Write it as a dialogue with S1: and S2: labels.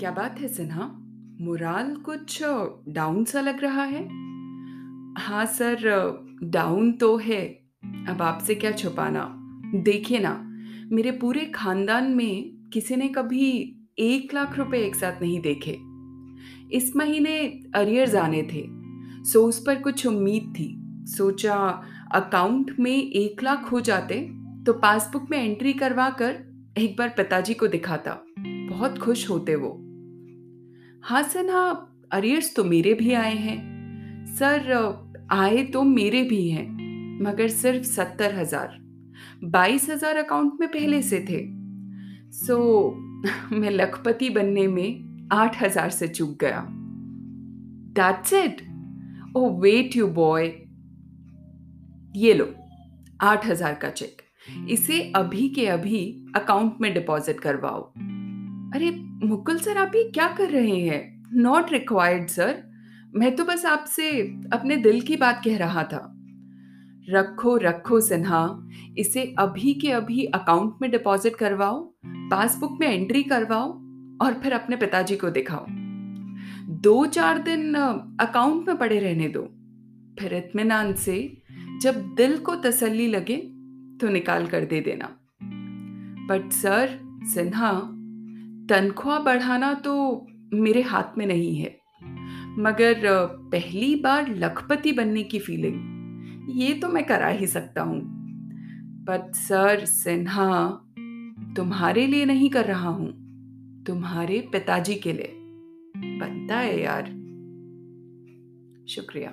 S1: क्या बात है सिन्हा? मोराल कुछ डाउन सा लग रहा है? हाँ सर, डाउन तो है। अब आपसे क्या छुपाना? देखिए ना, मेरे पूरे खानदान में किसी ने कभी एक लाख रुपए एक साथ नहीं देखे। इस महीने अरियर्स आने थे, सो उस पर कुछ उम्मीद थी। सोचा अकाउंट में एक लाख हो जाते तो पासबुक में एंट्री करवा कर एक बार पिताजी को दिखाता। बहुत खुश होते वो। हाँ सिन्हा, अरियर्स तो मेरे भी आए हैं। सर आए तो मेरे भी हैं, मगर सिर्फ़ सत्तर हज़ार। बाईस हज़ार अकाउंट में पहले से थे। सो मैं लखपति बनने में आठ हज़ार से चूक गया। That's it oh wait you boy ये लो आठ हज़ार का चेक इसे अभी के अभी अकाउंट में डिपॉजिट करवाओ। अरे, मुकुल सर, आप ये क्या कर रहे हैं? नॉट रिक्वायर्ड सर मैं तो बस आपसे अपने दिल की बात कह रहा था। रखो रखो सिन्हा, इसे अभी के अभी अकाउंट में डिपॉजिट करवाओ पासबुक में एंट्री करवाओ और फिर अपने पिताजी को दिखाओ। दो चार दिन अकाउंट में पड़े रहने दो। फिर इतमान से जब दिल को तसल्ली लगे तो निकाल कर दे देना। बट सर सिन्हा तनख्वाह बढ़ाना तो मेरे हाथ में नहीं है। मगर पहली बार लखपति बनने की फीलिंग ये तो मैं करा ही सकता हूँ। बट सर सिन्हा, तुम्हारे लिए नहीं कर रहा हूँ, तुम्हारे पिताजी के लिए। बनता है यार। शुक्रिया।